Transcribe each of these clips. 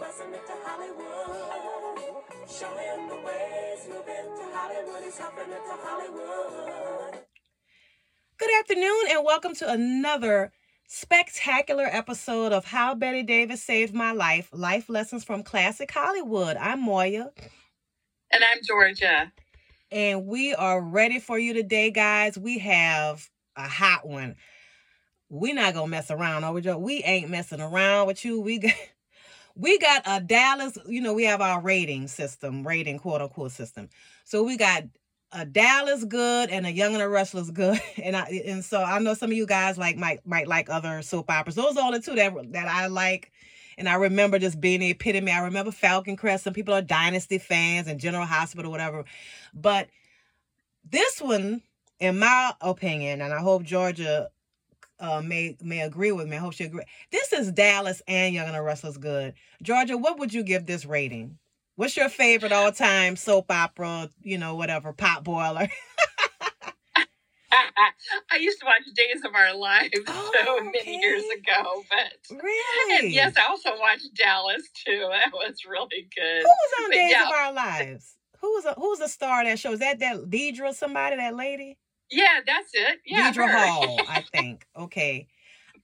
busting into Hollywood. Showing the ways you've been to Hollywood. He's hopping into Hollywood. Good afternoon, and welcome to another spectacular episode of How Bette Davis Saved My Life Life Lessons from Classic Hollywood. I'm Moya, And I'm Georgia. and we are ready for you today, guys. We have a hot one. We're not gonna mess around, are we, Joe? We ain't messing around with you. We got. We got a Dallas, you know, we have our rating system, rating quote unquote system. So we got a Dallas good and a Young and the Restless good, and I and so I know some of you guys like might might like other soap operas. Those are all the two that that I like, and I remember just being the epitome. I remember Falcon Crest. Some people are Dynasty fans and General Hospital, whatever, but this one, in my opinion, and I hope Georgia uh, may may agree with me. I hope she agree. This is Dallas and Young and the Restless good. Georgia, what would you give this rating? What's your favorite all time soap opera? You know, whatever pot boiler. I used to watch Days of Our Lives Oh, so many okay. years ago, but really? and yes, I also watched Dallas too. That was really good. Who was on But Days yeah. of Our Lives? Who was a, who was the star of that show? Is that that Deidre somebody? That lady? Yeah, that's it. Yeah, Deidre. Hall, I think. Okay.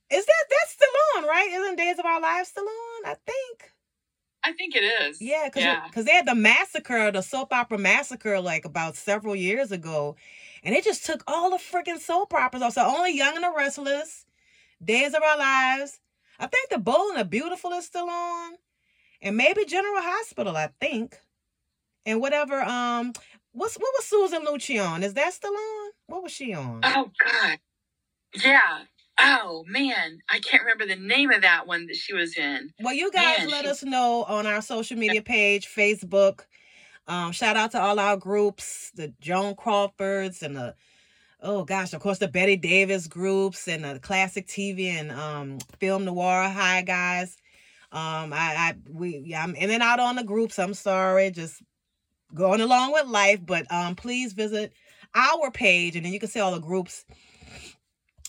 Is that that's still on, right? Isn't Days of Our Lives still on? I think. I think it is. Yeah, because yeah. they had the massacre, the soap opera massacre, like about several years ago, and they just took all the freaking soap operas off. So only Young and the Restless, Days of Our Lives. I think The Bold and the Beautiful is still on, and maybe General Hospital. I think, and whatever. Um, what's what was Susan Lucci on? Is that still on? What was she on? Oh God. Yeah. Oh man, I can't remember the name of that one that she was in. Well, you guys Man, let she- us know on our social media page, Facebook. Um, shout out to all our groups, the Joan Crawfords and the oh gosh, of course the Bette Davis groups and the classic TV and um film noir. Hi guys. Um, I, I we yeah, I'm in and out on the groups. I'm sorry, just going along with life. But um, please visit our page and then you can see all the groups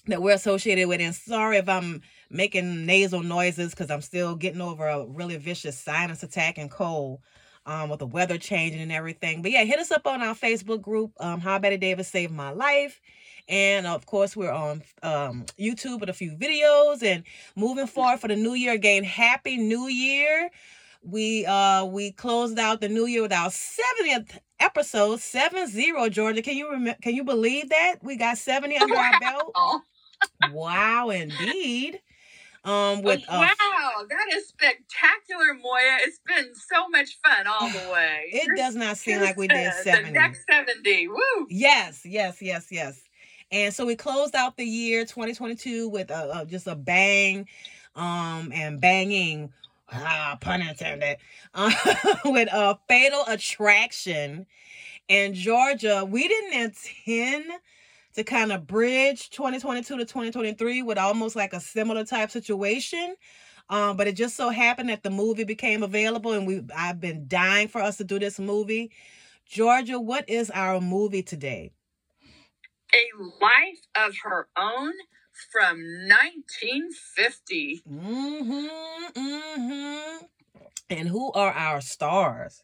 that we're associated with. And sorry if I'm making nasal noises because I'm still getting over a really vicious sinus attack and cold um, with the weather changing and everything. But yeah, hit us up on our Facebook group, um, How Bette Davis Saved My Life. And of course, we're on um, YouTube with a few videos. And moving forward for the new year again, Happy New Year. We uh we closed out the new year with our 70th episode, 70 Georgia. Can you remember can you believe that? We got 70 under our belt. Oh, Wow, indeed. Um, with uh, wow, that is spectacular, Moya. It's been so much fun all the way. it does not seem like we did seventy. The next seventy. Woo! Yes, yes, yes, yes. And so we closed out the year 2022 with a, a just a bang, um, and banging, ah, pun intended, uh, with a fatal attraction. And Georgia, we didn't intend to kind of bridge 2022 to 2023 with almost like a similar type situation. Um, but it just so happened that the movie became available, and we I've been dying for us to do this movie. Georgia, what is our movie today? A life of her own from 1950. Mm-hmm. Mm-hmm. And who are our stars?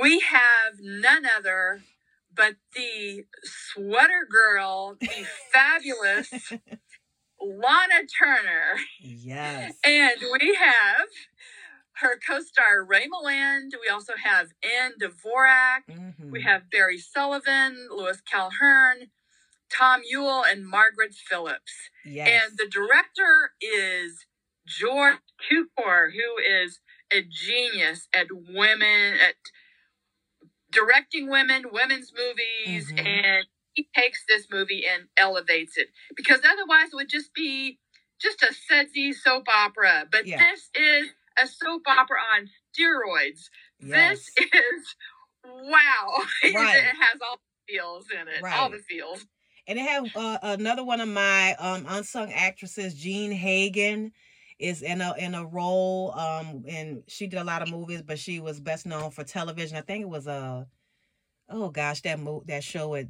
We have none other but the sweater girl, the fabulous Lana Turner. Yes. And we have her co-star Ray Milland. We also have Ann Dvorak. Mhm. We have Barry Sullivan, Louis Calhern, Tom Ewell, and Margaret Phillips. yes. And the director is George Cukor, who is a genius at women, at directing women, women's movies, Mhm. and he takes this movie and elevates it because otherwise it would just be just a sudsy soap opera. But Yeah. this is a soap opera on steroids. yes. This is wow. Right. it has all the feels in it. all the feels. And it have uh, another one of my um unsung actresses, Jean Hagen, is in a in a role. Um, and she did a lot of movies, but she was best known for television. I think it was a, oh gosh, that mo- that show with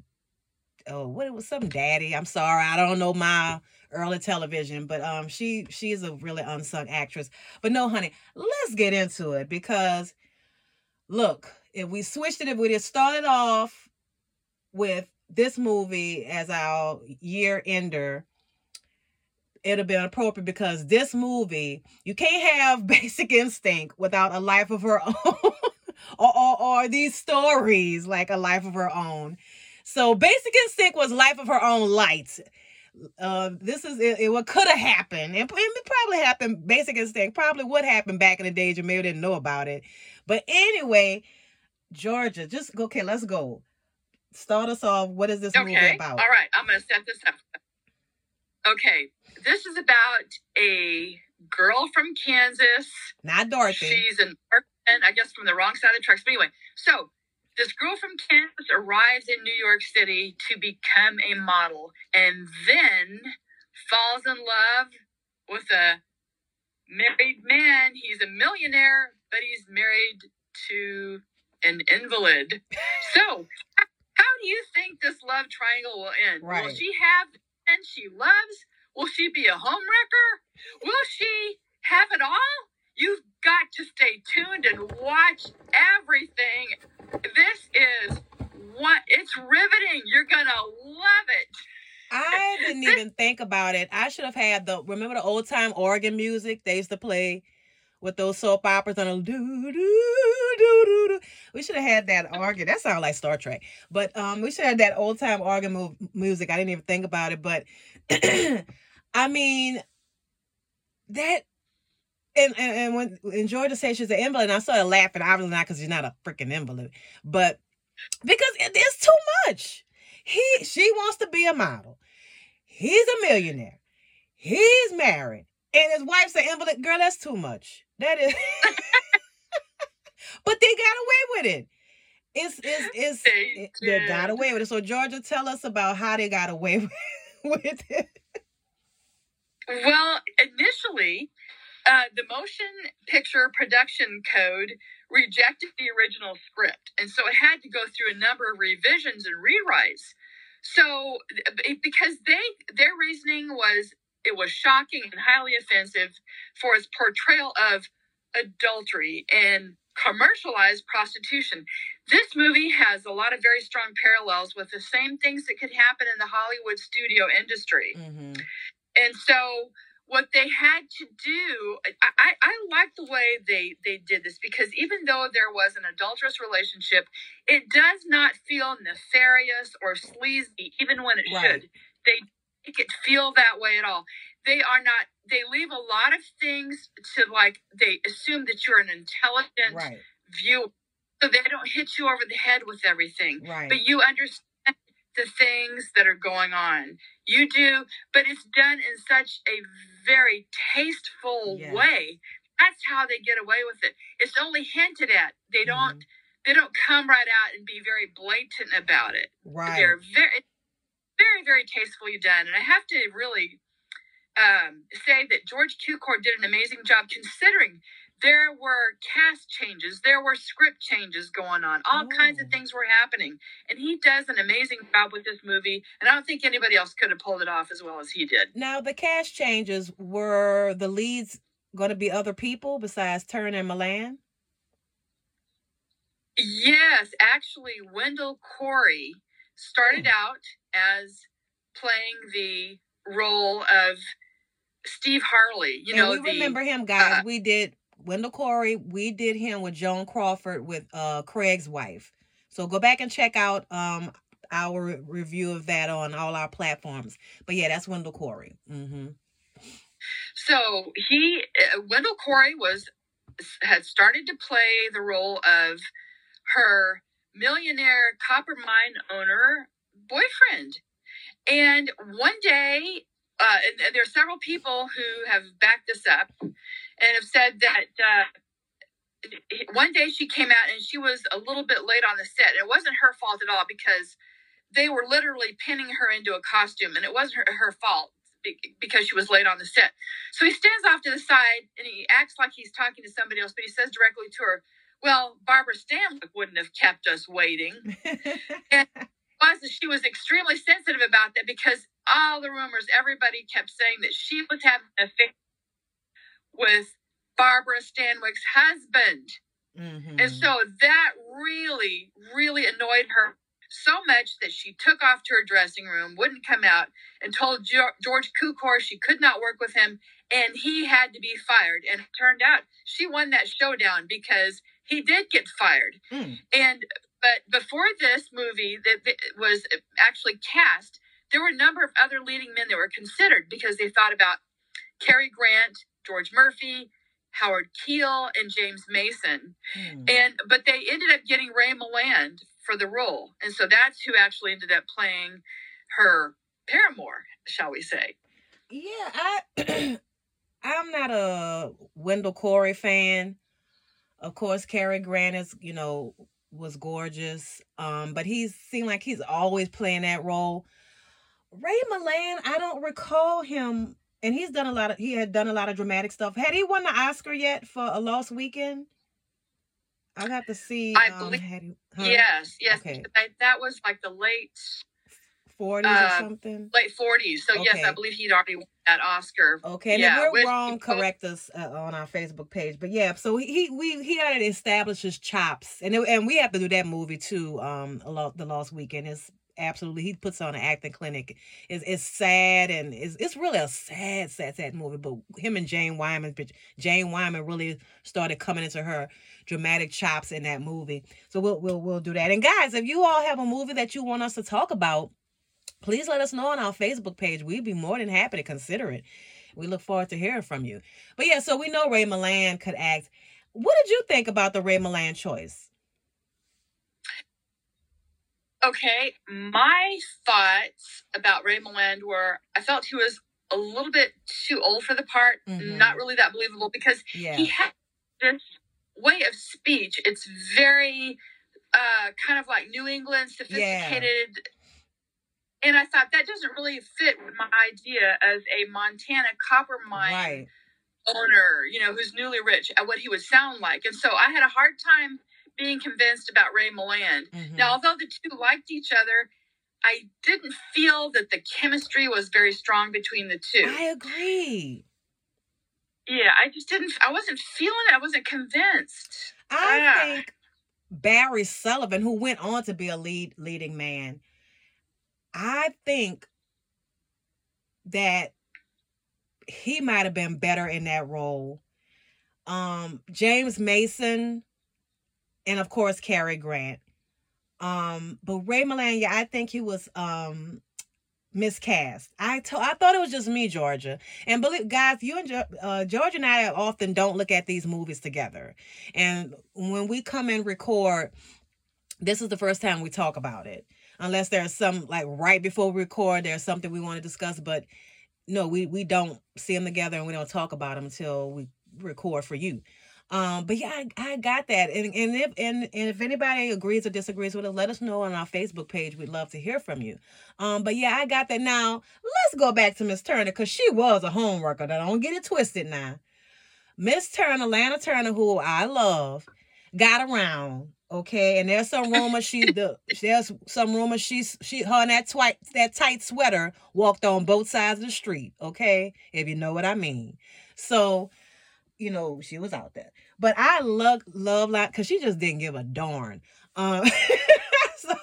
oh what it was some daddy. I'm sorry, I don't know my early television, but um she she is a really unsung actress. But no, honey, let's get into it because look, if we switched it, if we just started off with this movie as our year ender, have been appropriate because this movie, you can't have Basic Instinct without a life of her own. or, or, or these stories like a life of her own. So Basic Instinct was life of her own light. Uh, this is it, it what could have happened. It, it probably happened. Basic Instinct probably would happen back in the you maybe didn't know about it. But anyway, Georgia, just okay. Let's go. Start us off. What is this movie about? All right. I'm going to set this up. Okay. This is about a girl from Kansas. Not Dorothy. She's an orphan, I guess, from the wrong side of the tracks. But anyway, so this girl from Kansas arrives in New York City to become a model and then falls in love with a married man. He's a millionaire, but he's married to an invalid. So, how do you think this love triangle will end? Will she have the man she loves? Will she be a homewrecker? Will she have it all? You've got to stay tuned and watch everything. This is what it's riveting. You're gonna love it. I didn't even think about it. I should have had the remember the old time organ music they used to play with those soap operas on a do do do do do. We should have had that organ. That sounds like Star Trek. But um, we should have that old time organ mu- music. I didn't even think about it, but I mean that. And, and, and when and Georgia said she's an invalid, and I started laughing. Obviously not because she's not a freaking invalid, but because it is too much. He she wants to be a model. He's a millionaire. He's married. And his wife's an invalid. Girl, that's too much. That is But they got away with it. It's it's it's They it- they got away with it. So Georgia, tell us about how they got away with, with it. Well, initially, uh, the motion picture production code rejected the original script, and so it had to go through a number of revisions and rewrites. So, because they their reasoning was it was shocking and highly offensive for its portrayal of adultery and commercialized prostitution. This movie has a lot of very strong parallels with the same things that could happen in the Hollywood studio industry. Mm-hmm. And so what they had to do, I, I, I like the way they, they did this because even though there was an adulterous relationship, it does not feel nefarious or sleazy, even when it Right. should. They make it feel that way at all. They are not, they leave a lot of things to like, they assume that you're an intelligent Right, viewer. So they don't hit you over the head with everything right. but you understand the things that are going on. You do, but it's done in such a very tasteful Yes. way. That's how they get away with it. It's only hinted at. They don't. Mhm. They don't come right out and be very blatant about it. Right. They're very, very, very tastefully done. And I have to really um, say that George Cukor did an amazing job considering there were cast changes, there were script changes going on, all kinds of Oh. things were happening. And he does an amazing job with this movie. And I don't think anybody else could have pulled it off as well as he did. Now the cast changes were the leads going to be other people besides Turner and Milland. Yes, actually, Wendell Corey started out as playing the role of Steve Harley. You and know, we the remember him, guys. uh, we did Wendell Corey. We did him with Joan Crawford with uh Craig's wife. So go back and check out um our re- review of that on all our platforms. But yeah, that's Wendell Corey. Mm-hmm. So he, uh, Wendell Corey was had started to play the role of her millionaire copper mine owner boyfriend, and one day, uh, and, and there are several people who have backed this up and have said that. Uh, one day she came out and she was a little bit late on the set. It wasn't her fault at all because they were literally pinning her into a costume and it wasn't her, her fault because she was late on the set. So he stands off to the side and he acts like he's talking to somebody else, but he says directly to her, Well, Barbara Stanwyck wouldn't have kept us waiting. was that she was extremely sensitive about that because all the rumors, everybody kept saying that she was having an affair with Barbara Stanwyck's husband. Mhm. And so that really, really annoyed her so much that she took off to her dressing room, wouldn't come out, and told George Cukor she could not work with him and he had to be fired. And it turned out she won that showdown because he did get fired. Mm. And but before this movie that was actually cast, there were a number of other leading men that were considered because they thought about Cary Grant, George Murphy, Howard Keel, and James Mason. Mm. And but they ended up getting Ray Milland for the role, and so that's who actually ended up playing her paramour, shall we say? Yeah, I I'm not a Wendell Corey fan. Of course, Cary Grant is, you know, was gorgeous. Um, but he seemed like he's always playing that role. Ray Milland, I don't recall him, and he's done a lot of he had done a lot of dramatic stuff. Had he won the Oscar yet for A Lost Weekend? I'd have to see. I um, believe- had he, huh? Yes, yes, Okay. that, that was like the late 40s uh, or something. late forties. So yes, I believe he'd already won that Oscar. Okay, and Yeah, if we're with- wrong, correct us uh, on our Facebook page. But yeah, so he he- we he had to establish his chops, and it, and we have to do that movie too. Um, the Lost Weekend is absolutely he puts on an acting clinic. It's it's sad and it's it's really a sad sad sad movie. But him and Jane Wyman, Jane Wyman really started coming into her dramatic chops in that movie. So we'll we'll we'll do that. And guys, if you all have a movie that you want us to talk about please let us know on our Facebook page. We'd be more than happy to consider it. We look forward to hearing from you. But yeah, so we know Ray Milland could act. What did you think about the Ray Milland choice? Okay, my thoughts about Ray Milland were I felt he was a little bit too old for the part, Mhm. not really that believable because Yeah. he had this way of speech. It's very uh, kind of like New England, sophisticated. And I thought that doesn't really fit with my idea as a Montana copper mine right. owner, you know, who's newly rich, at what he would sound like. And so I had a hard time being convinced about Ray Milland. Mhm. Now, although the two liked each other, I didn't feel that the chemistry was very strong between the two. I agree. yeah, I just didn't, I wasn't feeling it. I wasn't convinced. I Ah. think Barry Sullivan, who went on to be a lead leading man, I think that he might have been better in that role. Um, James Mason, and of course Cary Grant. Um, but Ray Milland, yeah, I think he was um miscast. I to- I thought it was just me, Georgia. And believe guys, you and Jo- uh, Georgia and I often don't look at these movies together. And when we come and record, this is the first time we talk about it. Unless there's some like right before we record, there's something we want to discuss. But no, we we don't see them together and we don't talk about them until we record for you. Um, but yeah, I, I got that. And and if and, and if anybody agrees or disagrees with it, let us know on our Facebook page. We'd love to hear from you. Um, but yeah, I got that. Now let's go back to Miss Turner because she was a homeworker. Now don't get it twisted now. Miss Turner, Lana Turner, who I love, got around. Okay, and there's some rumor she the there's some rumor she's she her and that tight that tight sweater walked on both sides of the street. Okay, if you know what I mean. So, you know she was out there, but I love love like because she just didn't give a darn. Um, so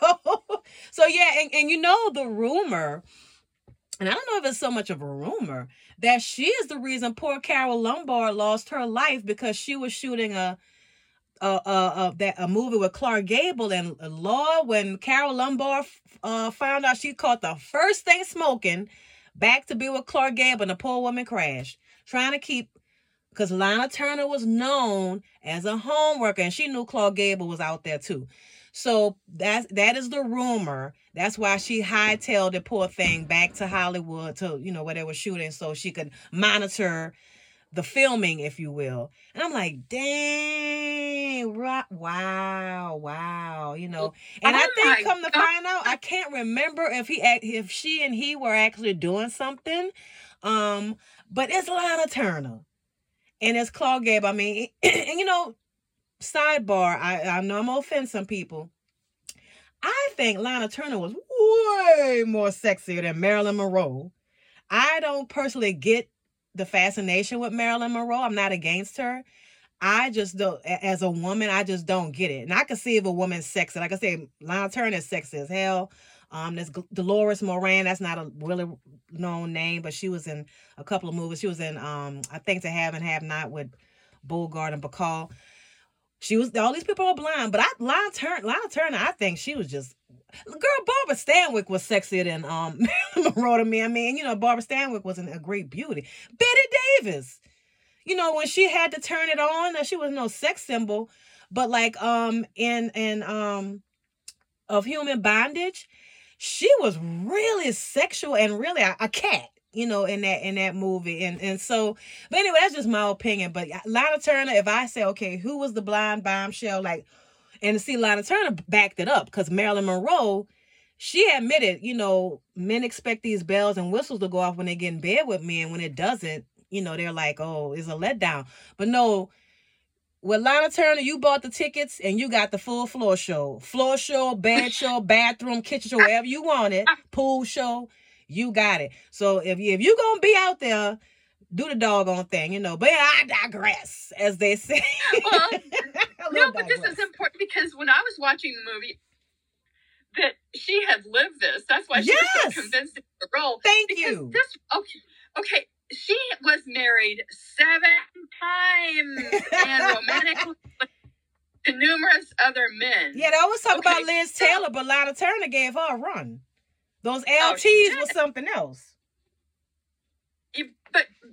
so yeah, and and you know the rumor. And I don't know if it's so much of a rumor that she is the reason poor Carole Lombard lost her life because she was shooting a a, a that a movie with Clark Gable and Law when Carole Lombard uh found out she caught the first thing smoking back to be with Clark Gable and the poor woman crashed trying to keep because Lana Turner was known as a homeworker and she knew Clark Gable was out there too. So that's that is the rumor. That's why she hightailed the poor thing back to Hollywood to you know where they were shooting so she could monitor the filming, if you will. And I'm like, dang, right, wow, wow, you know. And I Oh think, my come to God. find out, I can't remember if he, act- if she and he were actually doing something. Um, but it's Lana Turner, and it's Clark Gable. I mean, and you know, sidebar. I I know I'm gonna offend some people. I think Lana Turner was way more sexier than Marilyn Monroe. I don't personally get the fascination with Marilyn Monroe. I'm not against her. I just don't, as a woman, I just don't get it. And I can see if a woman's sexy. Like I say, Lana Turner is sexy as hell. Um, there's Dolores Moran. That's not a really known name, but she was in a couple of movies. She was in, um, I think, To Have and Have Not with Bogart and Bacall. She was all these people are blind, but I Lana Turner, Lana Turner, I think she was just girl. Barbara Stanwyck was sexier than um to me. I mean, you know, Barbara Stanwyck wasn't a great beauty. Bette Davis, you know, when she had to turn it on, uh, she was no sex symbol, but like um in in um of human bondage, she was really sexual and really a, a cat. You know, in that in that movie, and and so, but anyway, that's just my opinion. But Lana Turner, if I say, okay, who was the blind bombshell? Like, and to see Lana Turner backed it up because Marilyn Monroe, she admitted, you know, men expect these bells and whistles to go off when they get in bed with men. and when it doesn't, you know, they're like, oh, it's a letdown. But no, with Lana Turner, you bought the tickets and you got the full floor show, floor show, bed show, bathroom, kitchen show, wherever you want it, ah. pool show, you got it. So if you if you gonna be out there, do the doggone thing, you know. But I digress, as they say. Well, no, but this is important because when I was watching the movie, that she had lived this. That's why she was so convinced of the role. Thank you. this okay, okay. She was married seven times and romantically to numerous other men. Yeah, they always talk about Liz so- Taylor, but Lana Turner gave her a run. Those Oh, LTs she was something else.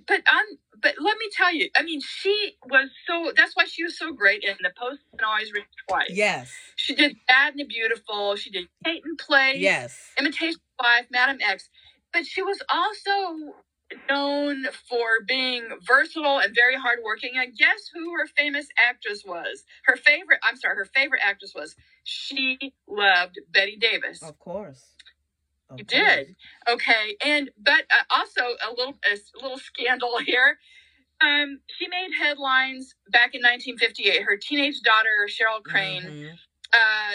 But on but let me tell you, I mean, she was so. That's why she was so great in the Post and Always Reach Twice. Yes. She did Bad and the Beautiful. She did Peyton Place. Yes. Imitation Wife, Madame X. But she was also known for being versatile and very hardworking. And guess who her famous actress was? Her favorite, I'm sorry, her favorite actress was. She loved Bette Davis. Of course. Of You did. Okay, and but uh, also a little a little scandal here. Um, she made headlines back in 1958. Her teenage daughter Cheryl Crane Mhm. uh,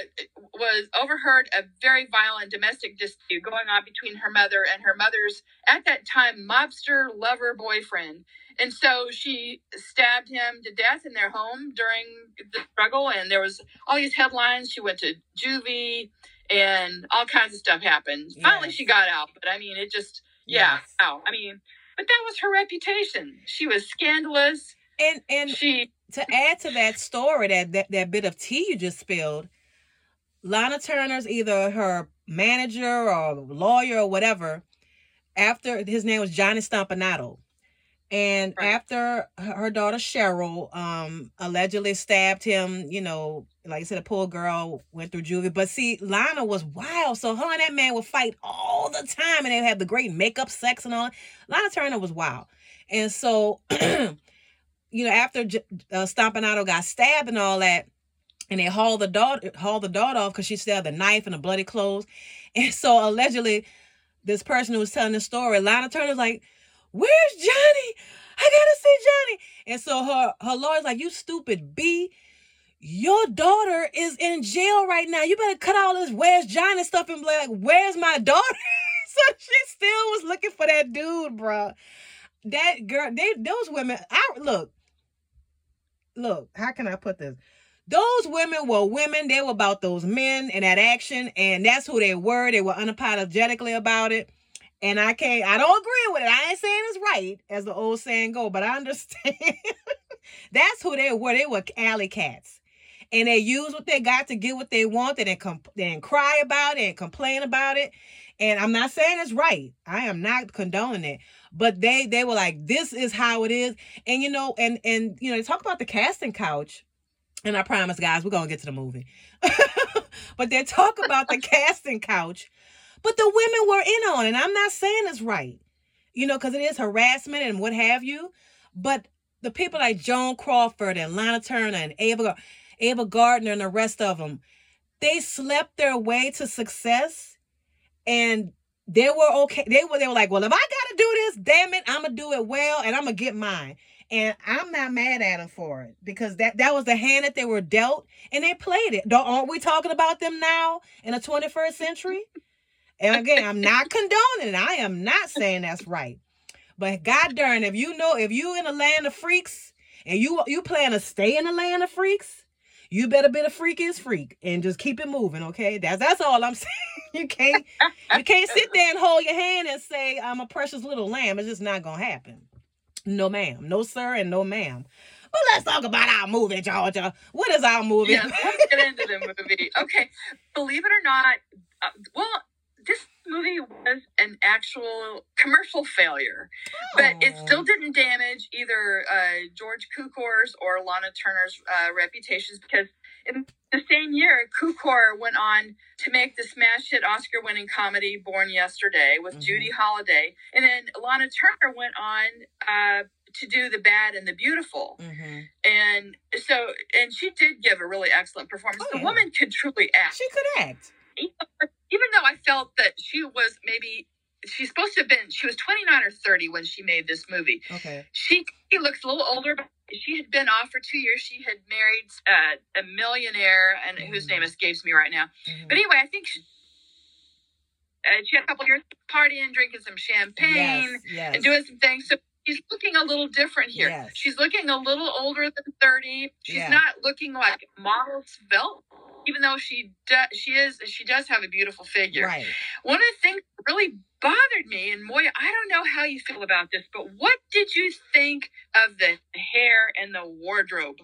was overheard a very violent domestic dispute going on between her mother and her mother's at that time mobster lover boyfriend. And so she stabbed him to death in their home during the struggle. And there was all these headlines. She went to juvie and all kinds of stuff happened. Finally, she got out. But I mean, it just, yeah, Yes. wow. I mean, but that was her reputation. She was scandalous. And and She, to add to that story, that, that that bit of tea you just spilled, Lana Turner's either her manager or lawyer or whatever. After his name was Johnny Stompanato, and Right. after her daughter Cheryl um allegedly stabbed him, you know, like I said, a poor girl went through juvie. But see, Lana was wild, so her and that man would fight all the time, and they would have the great makeup sex and all. Lana Turner was wild, and so. you know, after uh, Stompanato got stabbed and all that, and they hauled the daughter hauled the daughter off because she still had the knife and the bloody clothes, and so allegedly, this person who was telling the story, Lana Turner's like, "Where's Johnny? I gotta see Johnny." And so her her lawyer's like, "You stupid b." Your daughter is in jail right now. You better cut all this where's Johnny stuff and be like, where's my daughter? so she still was looking for that dude, bruh. That girl, they those women, I look, look, how can I put this? Those women were women. They were about those men and that action, and that's who they were. They were unapologetically about it. And I can't, I don't agree with it. I ain't saying it's right, as the old saying go, but I understand. that's who they were. They were alley cats. And they used what they got to get what they wanted and, comp- and cry about it and complain about it. And I'm not saying it's right. I am not condoning it. But they they were like, this is how it is. And you know, and and you know, they talk about the casting couch. And I promise, guys, we're gonna get to the movie. but they talk about the casting couch. But the women were in on it. And I'm not saying it's right. You know, because it is harassment and what have you. But the people like Joan Crawford and Lana Turner and Ava Ava Gardner and the rest of them, they slept their way to success and they were okay. They were they were like, well, if I gotta do this, damn it, I'm gonna do it well and I'm gonna get mine. And I'm not mad at them for it because that that was the hand that they were dealt and they played it. Don't aren't we talking about them now in the 21st century? And again, I'm not condoning. I am not saying that's right. But god darn, if you know if you in a land of freaks and you you plan to stay in a land of freaks, you better be the freakiest freak and just keep it moving, okay? That's that's all I'm saying. You can't you can't sit there and hold your hand and say I'm a precious little lamb. It's just not gonna happen. No ma'am, no sir, and no ma'am. Well, let's talk about our movie, Georgia. What is our movie? Let's get into the movie. Okay, believe it or not, uh, well, was an actual commercial failure, but it Oh. still didn't damage either uh, George Cukor's or Lana Turner's uh, reputations because in the same year, Cukor went on to make the smash hit Oscar winning comedy Born Yesterday with Mhm. Judy Holliday. And then Lana Turner went on uh, to do The Bad and the Beautiful. Mhm. And so, and she did give a really excellent performance. Oh, the yeah. woman could truly act She could act. Even though I felt that she was maybe she's supposed to have been she was 29 or 30 when she made this movie. Okay. She, she looks a little older, but she had been off for two years. She had married uh, a millionaire, and whose name escapes me right now. Mhm. But anyway, I think she, uh, she had a couple years partying, drinking some champagne, yes, yes. and doing some things. So she's looking a little different here. Yes. She's looking a little older than 30. She's Yeah. not looking like model svelte, even though she does, she is she does have a beautiful figure. Right. One of the things that really bothered me, and Moya, I don't know how you feel about this, but what did you think of the hair and the wardrobe?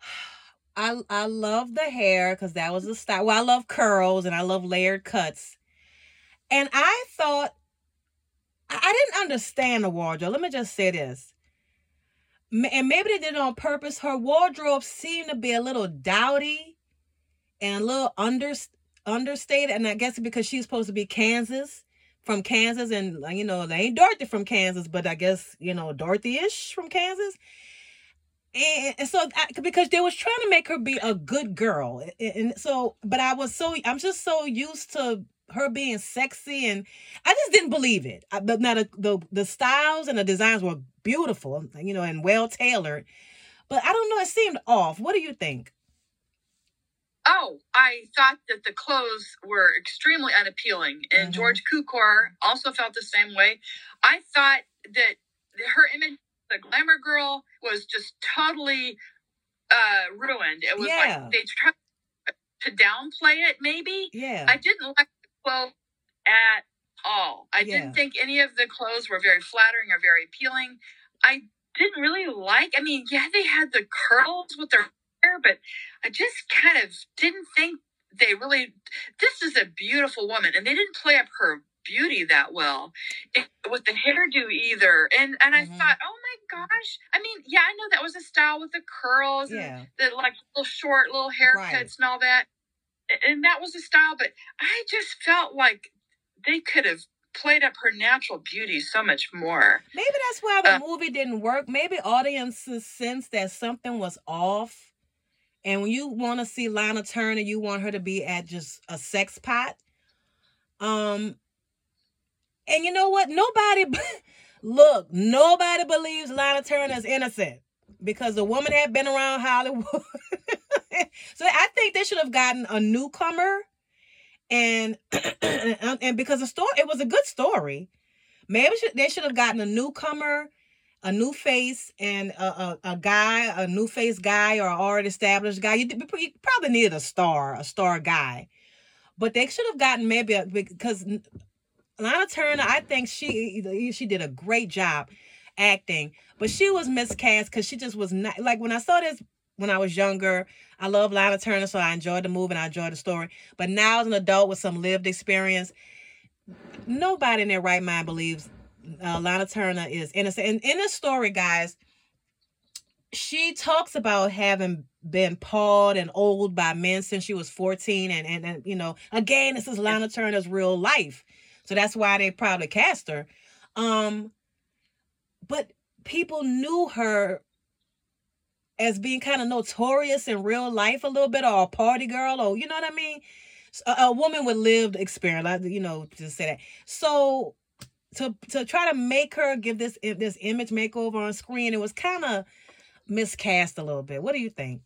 I I love the hair because that was the style. Well, I love curls and I love layered cuts. And I thought I I didn't understand the wardrobe. Let me just say this. And maybe they did it on purpose. Her wardrobe seemed to be a little dowdy and a little under understated. And I guess because she's supposed to be Kansas from Kansas, and you know they ain't Dorothy from Kansas, but I guess you know Dorothy-ish from Kansas and, so because they was trying to make her be a good girl and so but i was so i'm just so used to her being sexy and i just didn't believe it I, but now the, the the styles and the designs were beautiful you know and well tailored but i don't know it seemed off what do you think Oh, I thought that the clothes were extremely unappealing, and Mhm. George Cukor also felt the same way. I thought that her image, the glamour girl, was just totally uh, ruined. It was Yeah. like they tried to downplay it, maybe. yeah I didn't like clothes at all. I Yeah. didn't think any of the clothes were very flattering or very appealing. I didn't really like. I mean, yeah, they had the curls with their hair, but I just kind of didn't think they really. This is a beautiful woman, and they didn't play up her beauty that well it, with the hairdo either. And and I Mhm. thought, oh my gosh. I mean, yeah, I know that was a style with the curls and the like little short little haircuts Right. and all that. And that was a style, but I just felt like they could have played up her natural beauty so much more. maybe that's why the Uh, movie didn't work. Maybe audiences sense that something was off. And when you want to see lana turner you want her to be at just a sex pot. Um and you know what? Nobody look nobody believes lana turner is innocent because the woman had been around hollywood so i think they should have gotten a newcomer. And and because the story it was a good story. Maybe they should have gotten a newcomer a new face and a, a, a guy a new face guy or an already established guy. You, you probably needed a star a star guy. But they should have gotten maybe a, because Lana Turner, I think she she did a great job acting, but she was miscast because she just was not like when I saw this when I was younger. I love Lana Turner, so I enjoyed the movie and I enjoyed the story. But now as an adult with some lived experience, nobody in their right mind believes uh, Lana Turner is innocent. And in this story, guys, she talks about having been pawed and old by men since she was 14 and, and and you know again this is lana turner's real life so that's why they probably cast her um but people knew her as being kind of notorious in real life a little bit or a party girl or you know what i mean a, a woman with lived experience you know to say that so to to try to make her give this this image makeover on screen it was kind of miscast a little bit what do you think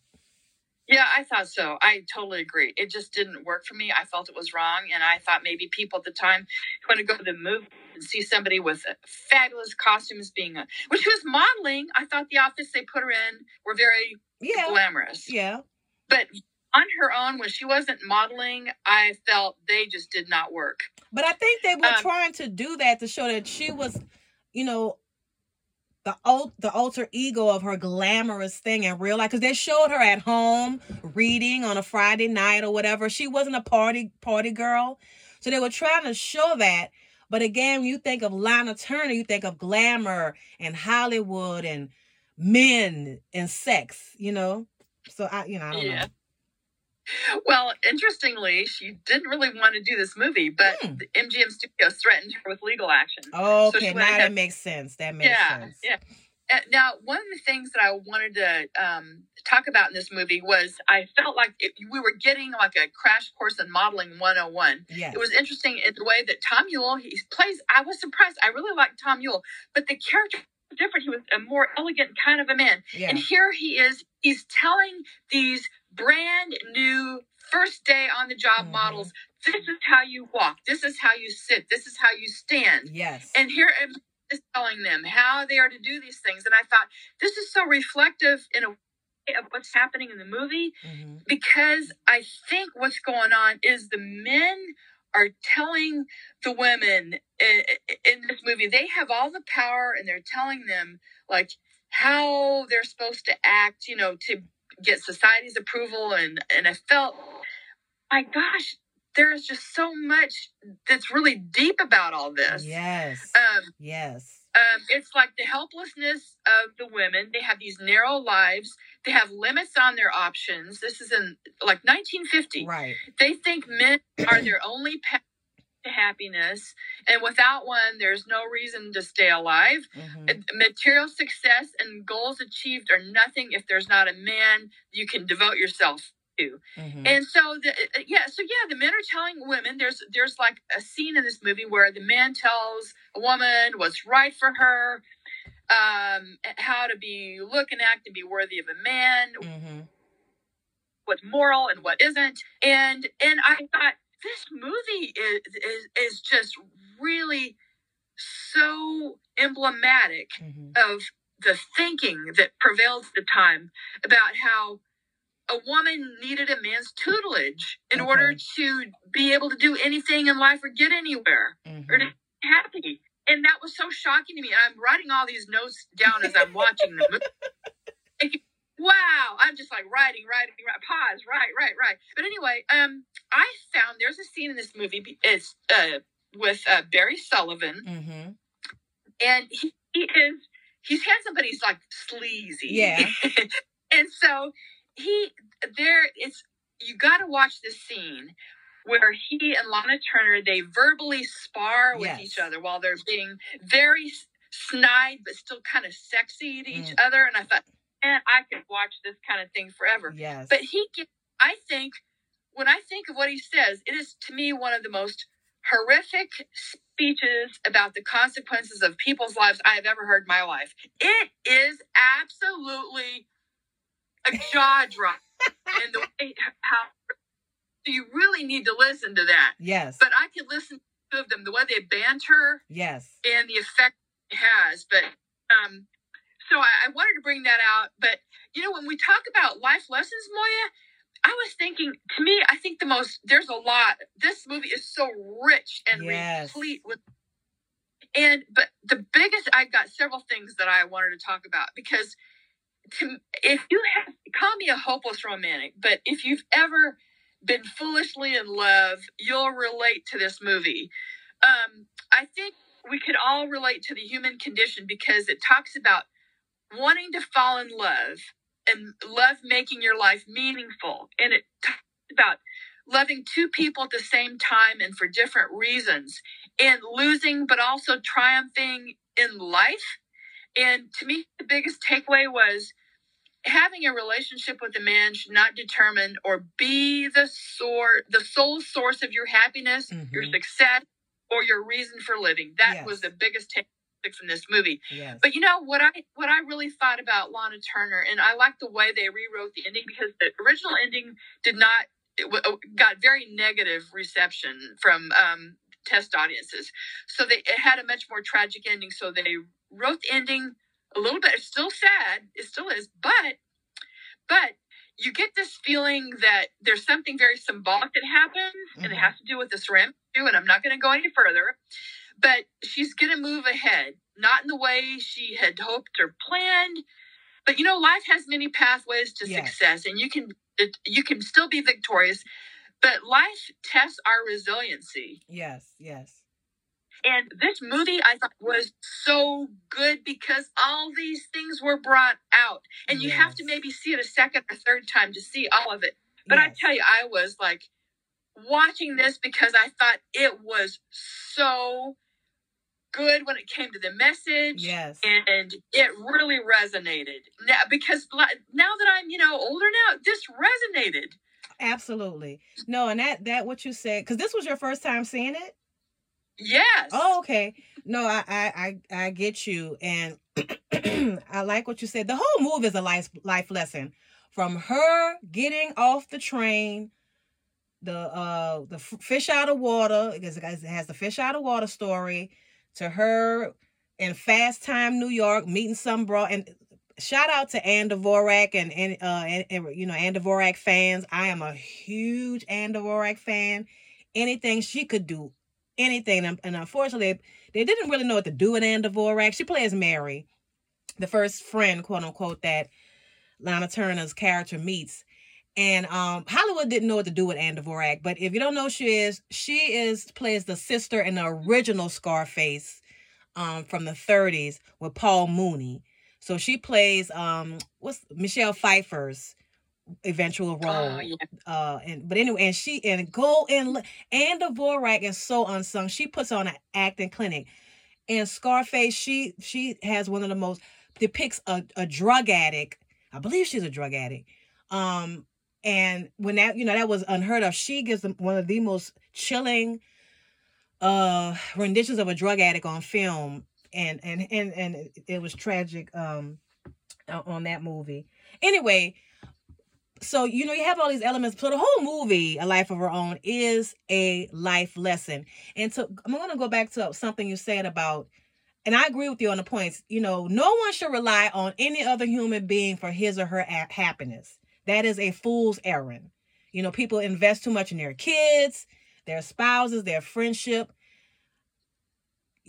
Yeah, I thought so. I totally agree. It just didn't work for me. I felt it was wrong, and I thought maybe people at the time want to go to the movie and see somebody with fabulous costumes being a, when she was modeling. I thought the outfits they put her in were very Yeah. glamorous. Yeah. But on her own, when she wasn't modeling, I felt they just did not work. But I think they were Um, trying to do that to show that she was, you know, the ult- the alter ego of her glamorous thing in real life. Because they showed her at home reading on a Friday night or whatever. She wasn't a party party girl, so they were trying to show that. But again, when you think of Lana Turner, you think of glamour and Hollywood and men and sex. You know, so I, you know, I don't Yeah. know. Well, interestingly, she didn't really want to do this movie, but Hmm. the MGM Studios threatened her with legal action. Okay, she now that makes sense. That makes yeah, sense. yeah. Uh, now, one of the things that I wanted to um, talk about in this movie was I felt like it, we were getting like a crash course in modeling 101. Yes. It was interesting in the way that Tom Ewell he plays. I was surprised. I really liked Tom Ewell, but the character was different. He was a more elegant kind of a man. yeah. And here he is. He's telling these brand new first day on the job Mhm. models, this is how you walk, this is how you sit, this is how you stand. Yes. And here is telling them how they are to do these things. And I thought this is so reflective in a way of what's happening in the movie hmm because I think what's going on is the men are telling the women in, in this movie they have all the power and they're telling them like how they're supposed to act you know to get society's approval and and i felt my gosh there's just so much that's really deep about all this Yes. um yes. um, it's like the helplessness of the women. They have these narrow lives. They have limits on their options. This is in like 1950. Right. They think men are their only path to happiness, and without one, there's no reason to stay alive. hmm Material success and goals achieved are nothing if there's not a man you can devote yourself to. hmm And so the uh, yeah, so yeah, the men are telling women there's there's like a scene in this movie where the man tells a woman what's right for her, um, how to be look and act and be worthy of a man, hmm what's moral and what isn't. And and I thought this movie is is, is just really so emblematic hmm of the thinking that prevailed at the time about how a woman needed a man's tutelage in Okay. order to be able to do anything in life or get anywhere or to hmm be happy. And that was so shocking to me. I'm writing all these notes down as I'm watching the movie. Wow, I'm just like writing, writing, writing, pause, right, right, right. But anyway, um, I found there's a scene in this movie. It's uh, with uh, Barry Sullivan, hmm and he, he is he's handsome, but he's like sleazy. Yeah. and so he there it's you got to watch this scene where he and Lana Turner they verbally spar with Yes. each other while they're being very snide but still kind of sexy to each Mm. other. And I thought, man, I could watch this kind of thing forever. Yes. But he, I think, when I think of what he says, it is to me one of the most horrific speeches about the consequences of people's lives I have ever heard in my life. It is absolutely a jaw drop, and the way how so you really need to listen to that. yes. But I could listen to two of them, the way they banter yes. and the effect it has. But um, so I, I wanted to bring that out. But you know, when we talk about life lessons, Moya, I was thinking. To me, I think the most there's a lot. This movie is so rich and Yes. replete with. And but the biggest, I got several things that I wanted to talk about because, to if you have call me a hopeless romantic, but if you've ever been foolishly in love, you'll relate to this movie. Um, I think we could all relate to the human condition because it talks about wanting to fall in love and love making your life meaningful. And it talks about loving two people at the same time and for different reasons and losing, but also triumphing in life. And to me, the biggest takeaway was having a relationship with a man should not determine or be the sort the sole source of your happiness, your Mhm. success, or your reason for living. That Yes. was the biggest take took from this movie. Yes. But you know what I what I really thought about Lana Turner, and I like the way they rewrote the ending because the original ending did not it w- got very negative reception from um, test audiences. So they it had a much more tragic ending. So they wrote the ending a little bit. It's still sad. It still is, but but you get this feeling that there's something very symbolic that happens, and it Mhm. has to do with this rim too. And I'm not going to go any further. But she's going to move ahead, not in the way she had hoped or planned. But you know, life has many pathways to Yes. success, and you can it, you can still be victorious. But life tests our resiliency. Yes. Yes. And this movie I thought was so good because all these things were brought out. And you have to maybe see it a second or third time to see all of it. But I tell you, I was like watching this because I thought it was so good when it came to the message. Yes. And it really resonated now because now that I'm, you know, older now, this resonated. Absolutely. No, and that that what you said because this was your first time seeing it. Yes. Oh, okay. No, I I I, I get you, and I like what you said. The whole move is a life life lesson from her getting off the train, the uh the fish out of water because it has- the fish out of water story, to her in fast time New York meeting some bro and. Shout out to Ann Dvorak and, and uh and, and, you know Ann Dvorak fans. I am a huge Ann Dvorak fan. Anything she could do anything. And, and unfortunately, they didn't really know what to do with Ann Dvorak. She plays Mary, the first friend, quote unquote, that Lana Turner's character meets. And um, Hollywood didn't know what to do with Ann Dvorak. But if you don't know who she is, she is plays the sister in the original Scarface um, from the 30s with Paul Muni. So she plays um, what's Michelle Pfeiffer's eventual role Oh, yeah. uh and but anyway and she and go and look- Ann Dvorak is so unsung she puts on an acting clinic and Scarface she she has one of the most depicts a, a drug addict I believe she's a drug addict um and when that you know that was unheard of she gives them one of the most chilling uh renditions of a drug addict on film and and and and it was tragic um on that movie anyway so you know you have all these elements. So the whole movie a life of her own is a life lesson. And so i'm going to go back to something you said about and i agree with you on the points you know no one should rely on any other human being for his or her happiness. That is a fool's errand. You know people invest too much in their kids their spouses their friendship.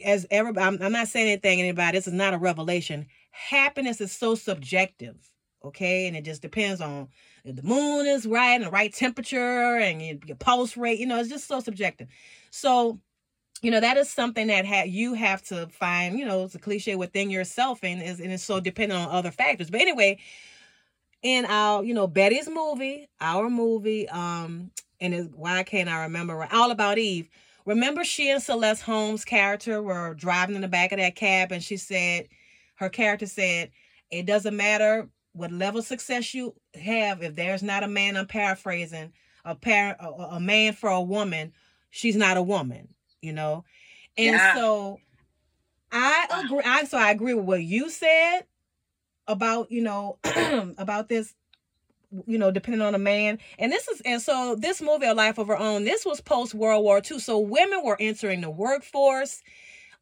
As everybody I'm, I'm not saying anything anybody this is not a revelation. Happiness is so subjective okay? And it just depends on if the moon is right and the right temperature and your, pulse rate you know it's just so subjective. So you know that is something that ha- you have to find you know it's a cliche within yourself and is and it's so dependent on other factors. But anyway in our you know Bette's movie our movie um and it, why can't i remember? All about eve. Remember she and Celeste Holm's character were driving in the back of that cab and she said her character said it doesn't matter what level of success you have if there's not a man i'm paraphrasing a par a, a man for a woman she's not a woman you know? And Yeah. so i agree i so i agree with what you said about you know about this you know depending on a man. And this is and so this movie a life of her own this was post world war ii so women were entering the workforce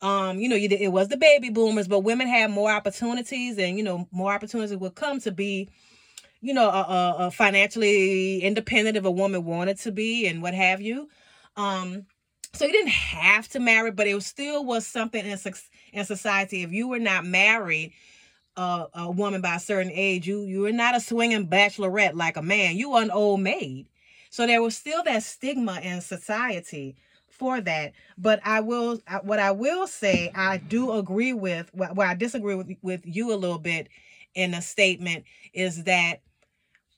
um you know it was the baby boomers but women had more opportunities and you know more opportunities would come to be you know financially independent if a woman wanted to be and what have you. Um so you didn't have to marry but it was still was something in, in society. If you were not married uh, a woman by a certain age you you were not a swinging bachelorette like a man. You were an old maid. So there was still that stigma in society for that but i will what i will say i do agree with well, i disagree with with you a little bit in a statement is that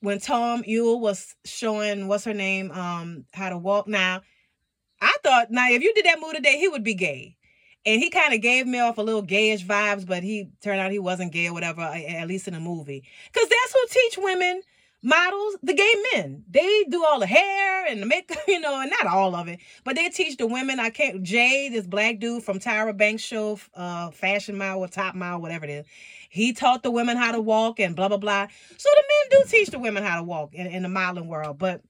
when tom ewell was showing what's her name um how to walk now i thought now if you did that movie today he would be gay and he kind of gave me off a little gayish vibes, but he turned out he wasn't gay or whatever, at least in the movie. Because that's who teach women models, the gay men. They do all the hair and the makeup, you know, and not all of it, but they teach the women. I can't. Jay, this black dude from Tyra Banks show, uh, Fashion Mile or Top Mile, whatever it is, he taught the women how to walk and blah blah blah. So the men do teach the women how to walk in, in the modeling world, but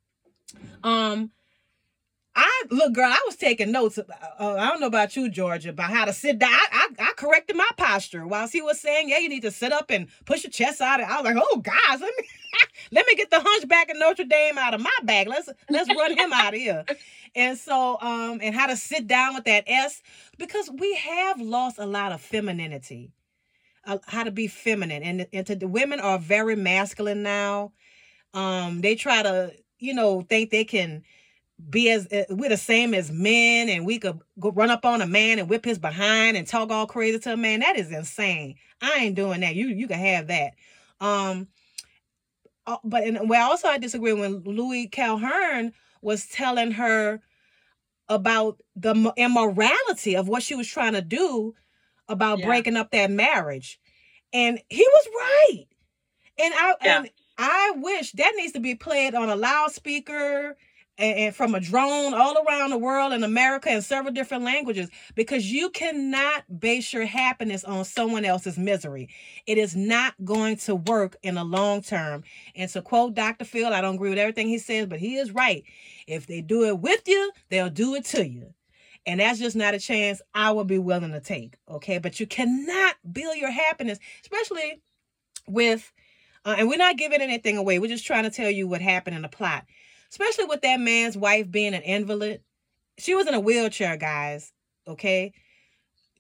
um. I look, girl. I was taking notes. Uh, I don't know about you, Georgia, about how to sit down. I, I, I corrected my posture while he was saying, "Yeah, you need to sit up and push your chest out." And I was like, "Oh, guys, let me let me get the hunchback of Notre Dame out of my bag. Let's let's run him out of here." And so, um, and how to sit down with that S because we have lost a lot of femininity, uh, how to be feminine, and and to, the women are very masculine now. Um, they try to, you know, think they can be as uh, we're the same as men and we could go run up on a man and whip his behind and talk all crazy to a man that is insane. I ain't doing that. You you can have that. Um but and well also i disagree when louis calhern was telling her about the immorality of what she was trying to do about Yeah. breaking up that marriage. And he was right. And i Yeah. and i wish that needs to be played on a loudspeaker and, and from a drone all around the world in America in several different languages because you cannot base your happiness on someone else's misery. It is not going to work in the long term. And to quote Dr. Phil, I don't agree with everything he says, but he is right. If they do it with you, they'll do it to you. And that's just not a chance I would be willing to take. Okay. But you cannot build your happiness, especially with, uh, and we're not giving anything away. We're just trying to tell you what happened in the plot especially with that man's wife being an invalid. She was in a wheelchair, guys. Okay,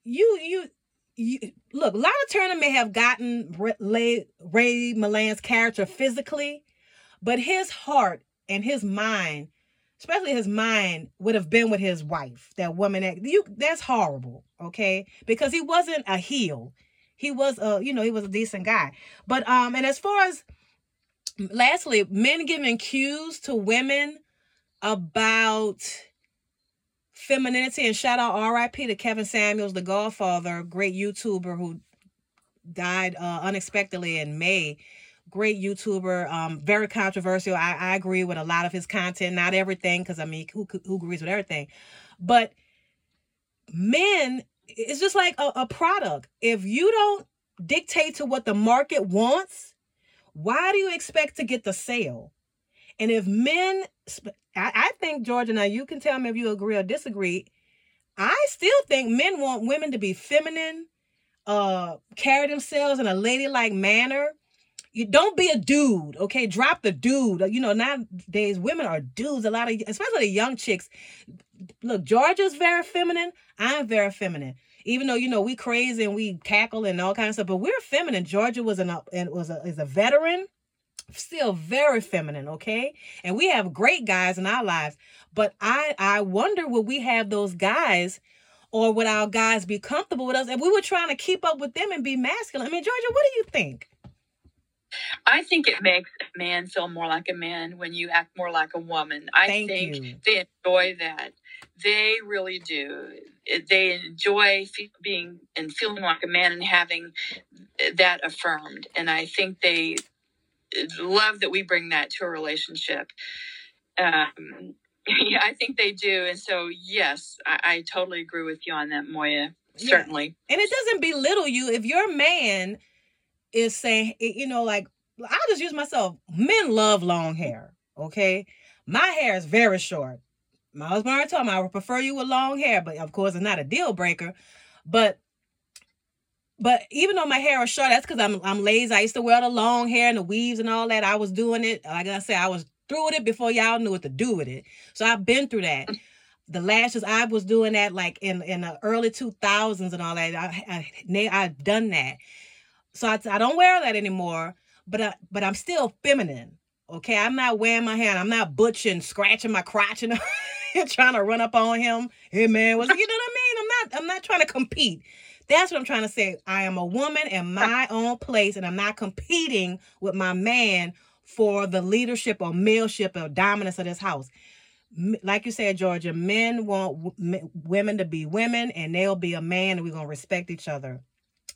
you you you look. Lana Turner may have gotten Ray, Ray Milland's character physically, but his heart and his mind, especially his mind, would have been with his wife. That woman that you that's horrible. Okay, because he wasn't a heel. He was a you know he was a decent guy. But um and as far as lastly, men giving cues to women about femininity and shout out RIP to Kevin Samuels, the Godfather, great YouTuber who died uh, unexpectedly in May. Great YouTuber, um, very controversial. I, I agree with a lot of his content, not everything, because I mean, who who agrees with everything? But men, it's just like a, a product. If you don't dictate to what the market wants, why do you expect to get the sale? And if men, I, I think, Georgia, now you can tell me if you agree or disagree. I still think men want women to be feminine, uh, carry themselves in a ladylike manner. You don't be a dude, okay? Drop the dude. You know, nowadays women are dudes. A lot of, especially the young chicks. Look, Georgia's very feminine. I'm very feminine. Even though you know we crazy and we cackle and all kinds of stuff, but we're feminine. Georgia was an and was a is a veteran still very feminine okay? And we have great guys in our lives but i i wonder would we have those guys or would our guys be comfortable with us if we were trying to keep up with them and be masculine? I mean georgia what do you think I think it makes a man feel more like a man when you act more like a woman. I Thank think you. they enjoy that. They really do. They enjoy fe- being and feeling like a man and having that affirmed. And I think they love that we bring that to a relationship. Um, yeah, I think they do. And so, yes, I, I totally agree with you on that, Moya. Yeah. Certainly. and it doesn't belittle you if your man is saying eh, you know like i'll just use myself. Men love long hair okay? My hair is very short. My husband already told me i would prefer you with long hair but of course it's not a deal breaker. But but even though my hair is short that's because i'm i'm lazy. I used to wear the long hair and the weaves and all that. I was doing it. Like i said i was through with it before y'all knew what to do with it. So i've been through that. Mm. The lashes I was doing that like in in the early 2000s and all that. I, I I've done that so I, I don't wear that anymore but I, but I'm still feminine okay? I'm not wearing my hair I'm not butch and scratching my crotch and trying to run up on him. Hey man what's you know what I mean? I'm not I'm not trying to compete. That's what I'm trying to say. I am a woman in my own place and I'm not competing with my man for the leadership or maleship or dominance of this house. Like you said, Georgia, men want w- women to be women, and they'll be a man, and we're gonna respect each other,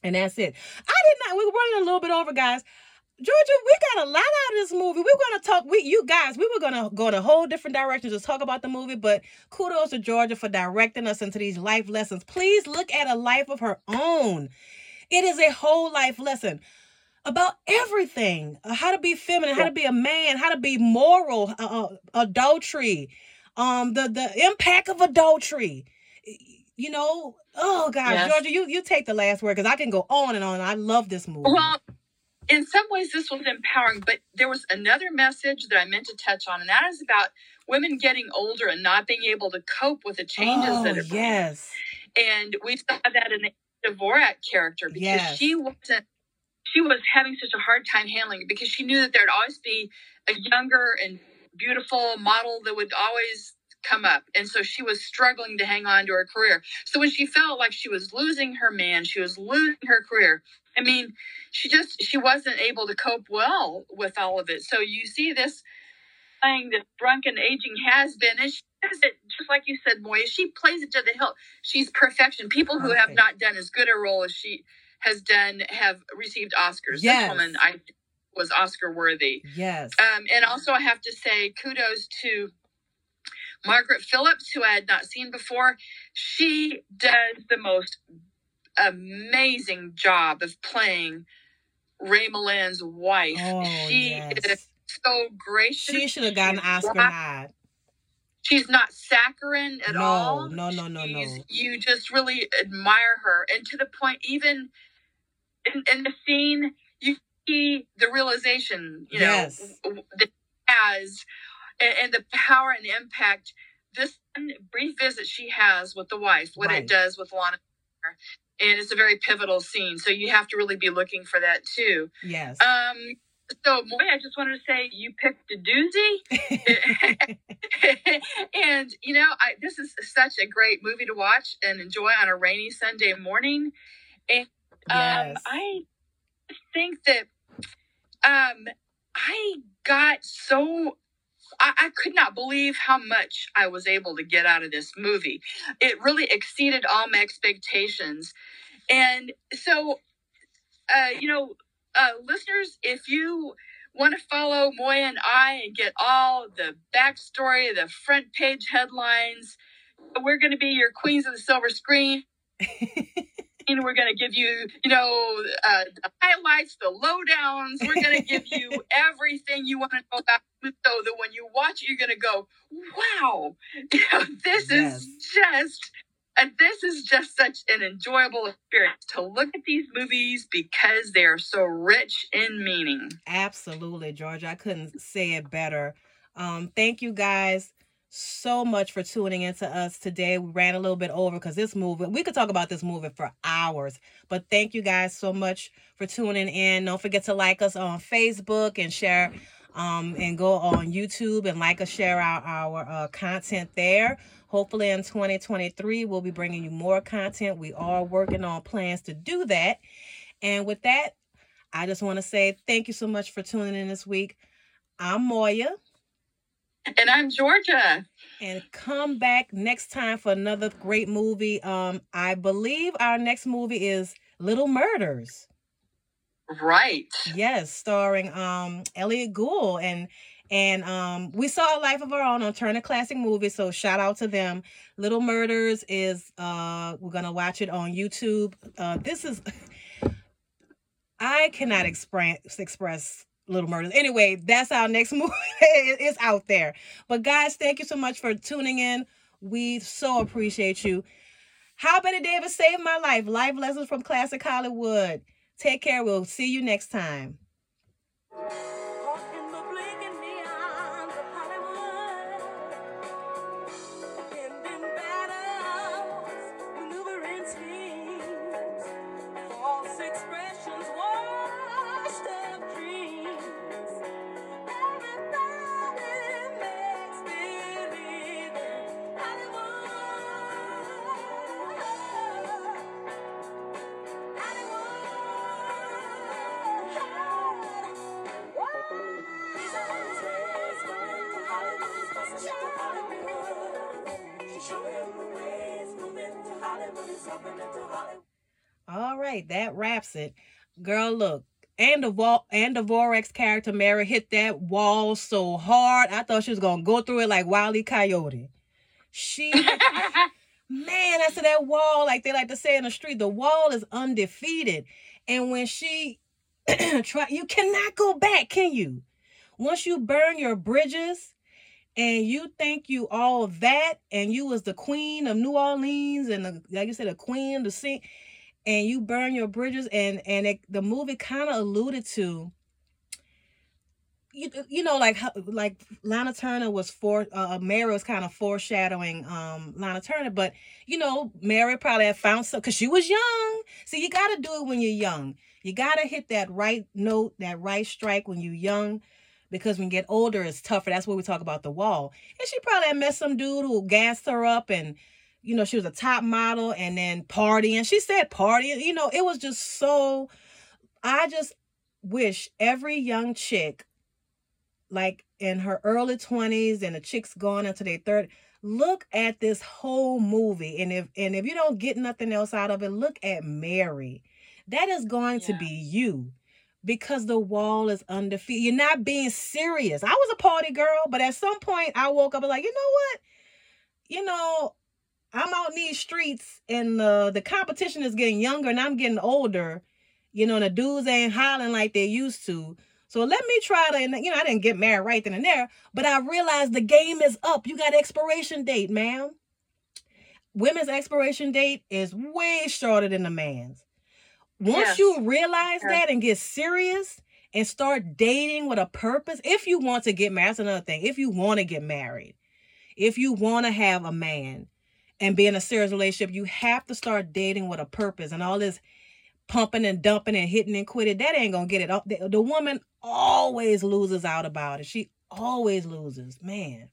and that's it. I did not. We were running a little bit over, guys. Georgia, we got a lot out of this movie. We're gonna talk. We, you guys, we were gonna go in a whole different direction to talk about the movie, but kudos to Georgia for directing us into these life lessons. Please look at a life of her own. It is a whole life lesson about everything: uh, how to be feminine, how to be a man, how to be moral, uh, uh, adultery, um, the the impact of adultery. You know, oh God, Yes. Georgia, you you take the last word because I can go on and on. I love this movie. Well, in some ways, this was empowering, but there was another message that I meant to touch on, and that is about women getting older and not being able to cope with the changes oh that it brings. yes, And we saw that in the Dvorak character because Yes. she wasn't. She was having such a hard time handling it because she knew that there'd always be a younger and beautiful model that would always come up. And so she was struggling to hang on to her career. So when she felt like she was losing her man, she was losing her career. I mean, she just she wasn't able to cope well with all of it. So you see this playing this drunken aging has been and she does it just like you said, Moya. She plays it to the hilt. She's perfection. People who have not done as good a role as she has done have received Oscars. Yes. This woman I was Oscar worthy. yes, Um, and also, I have to say kudos to Margaret Phillips, who I had not seen before. She does the most amazing job of playing Ray Milland's wife. oh she yes. is so gracious. She should have gotten an Oscar nod. She's not saccharine at No, all. no, no, no, no. She's- You just really admire her, and to the point, even in, in the scene, you see the realization, you know, Yes. w- that she has, and, and the power and impact this brief visit she has with the wife, what Right. it does with Lana, and it's a very pivotal scene. So you have to really be looking for that too. Yes. Um. So, Moy, I just wanted to say you picked a doozy. and you know, I this is such a great movie to watch and enjoy on a rainy Sunday morning. And um, yes. I think that um, I got so I, I could not believe how much I was able to get out of this movie. It really exceeded all my expectations, and so uh, you know, uh, listeners, if you want to follow Moya and I and get all the backstory, the front page headlines, we're going to be your queens of the silver screen. And we're going to give you, you know, uh, the highlights, the lowdowns. We're going to give you everything you want to know about so that when you watch it, you're going to go, wow, you know, this Yes. is just, and this is just such an enjoyable experience to look at these movies because they are so rich in meaning. Absolutely, Georgia. I couldn't say it better. Um, thank you guys so much for tuning in to us today. We ran a little bit over because this movie, we could talk about this movie for hours. But thank you guys so much for tuning in. Don't forget to like us on Facebook and share um, and go on YouTube and like us, share our, our uh, content there. Hopefully in 2023, we'll be bringing you more content. We are working on plans to do that. And with that, I just want to say thank you so much for tuning in this week. I'm Moya, And I'm Georgia. and come back next time for another great movie. Um, I believe our next movie is Little Murders. Right. Yes, starring um Elliott Gould and and um we saw a life of our own on Turner Classic Movies, so shout out to them. Little Murders is uh we're gonna watch it on YouTube. Uh this is I cannot express express Little Murders. Anyway, that's our next movie. It's out there. But guys, thank you so much for tuning in. We so appreciate you. How Bette Davis saved my life. Life lessons from classic Hollywood. Take care. We'll see you next time. It. Girl, look, and the wall and the Dvorak's character Mary hit that wall so hard. I thought she was gonna go through it like Wile E. Coyote. She man, I said that wall, like they like to say in the street, the wall is undefeated. And when she try you cannot go back, can you? Once you burn your bridges and you think you all that and you was the queen of New Orleans and the, like you said, the queen of the scene and you burn your bridges and and it, the movie kind of alluded to you, you know like like Lana Turner was for uh Mary was kind of foreshadowing um Lana Turner but you know Mary probably had found some because she was young. See you got to do it when you're young. You got to hit that right note that right strike when you're young because when you get older it's tougher. That's where we talk about the wall. And she probably had met some dude who gassed her up and you know she was a top model and then partying. She said partying you know it was just so i just wish every young chick like in her early 20s and the chicks going into their third look at this whole movie. And if and if you don't get nothing else out of it look at mary. That is going to be you because the wall is undefeated. You're not being serious. I was a party girl but at some point i woke up and like you know what? You know i'm out in these streets and uh, the competition is getting younger and i'm getting older you know and the dudes ain't hollering like they used to so let me try to, you know, I didn't get married right then and there, but I realized the game is up. You got expiration date, ma'am. Women's expiration date is way shorter than the man's. Once Yes. you realize Yes. that and get serious and start dating with a purpose, if you want to get married, that's another thing. If you want to get married, if you want to have a man and be in a serious relationship, you have to start dating with a purpose and all this pumping and dumping and hitting and quitting, that ain't gonna get it. The, the woman always loses out about it. She always loses. Man.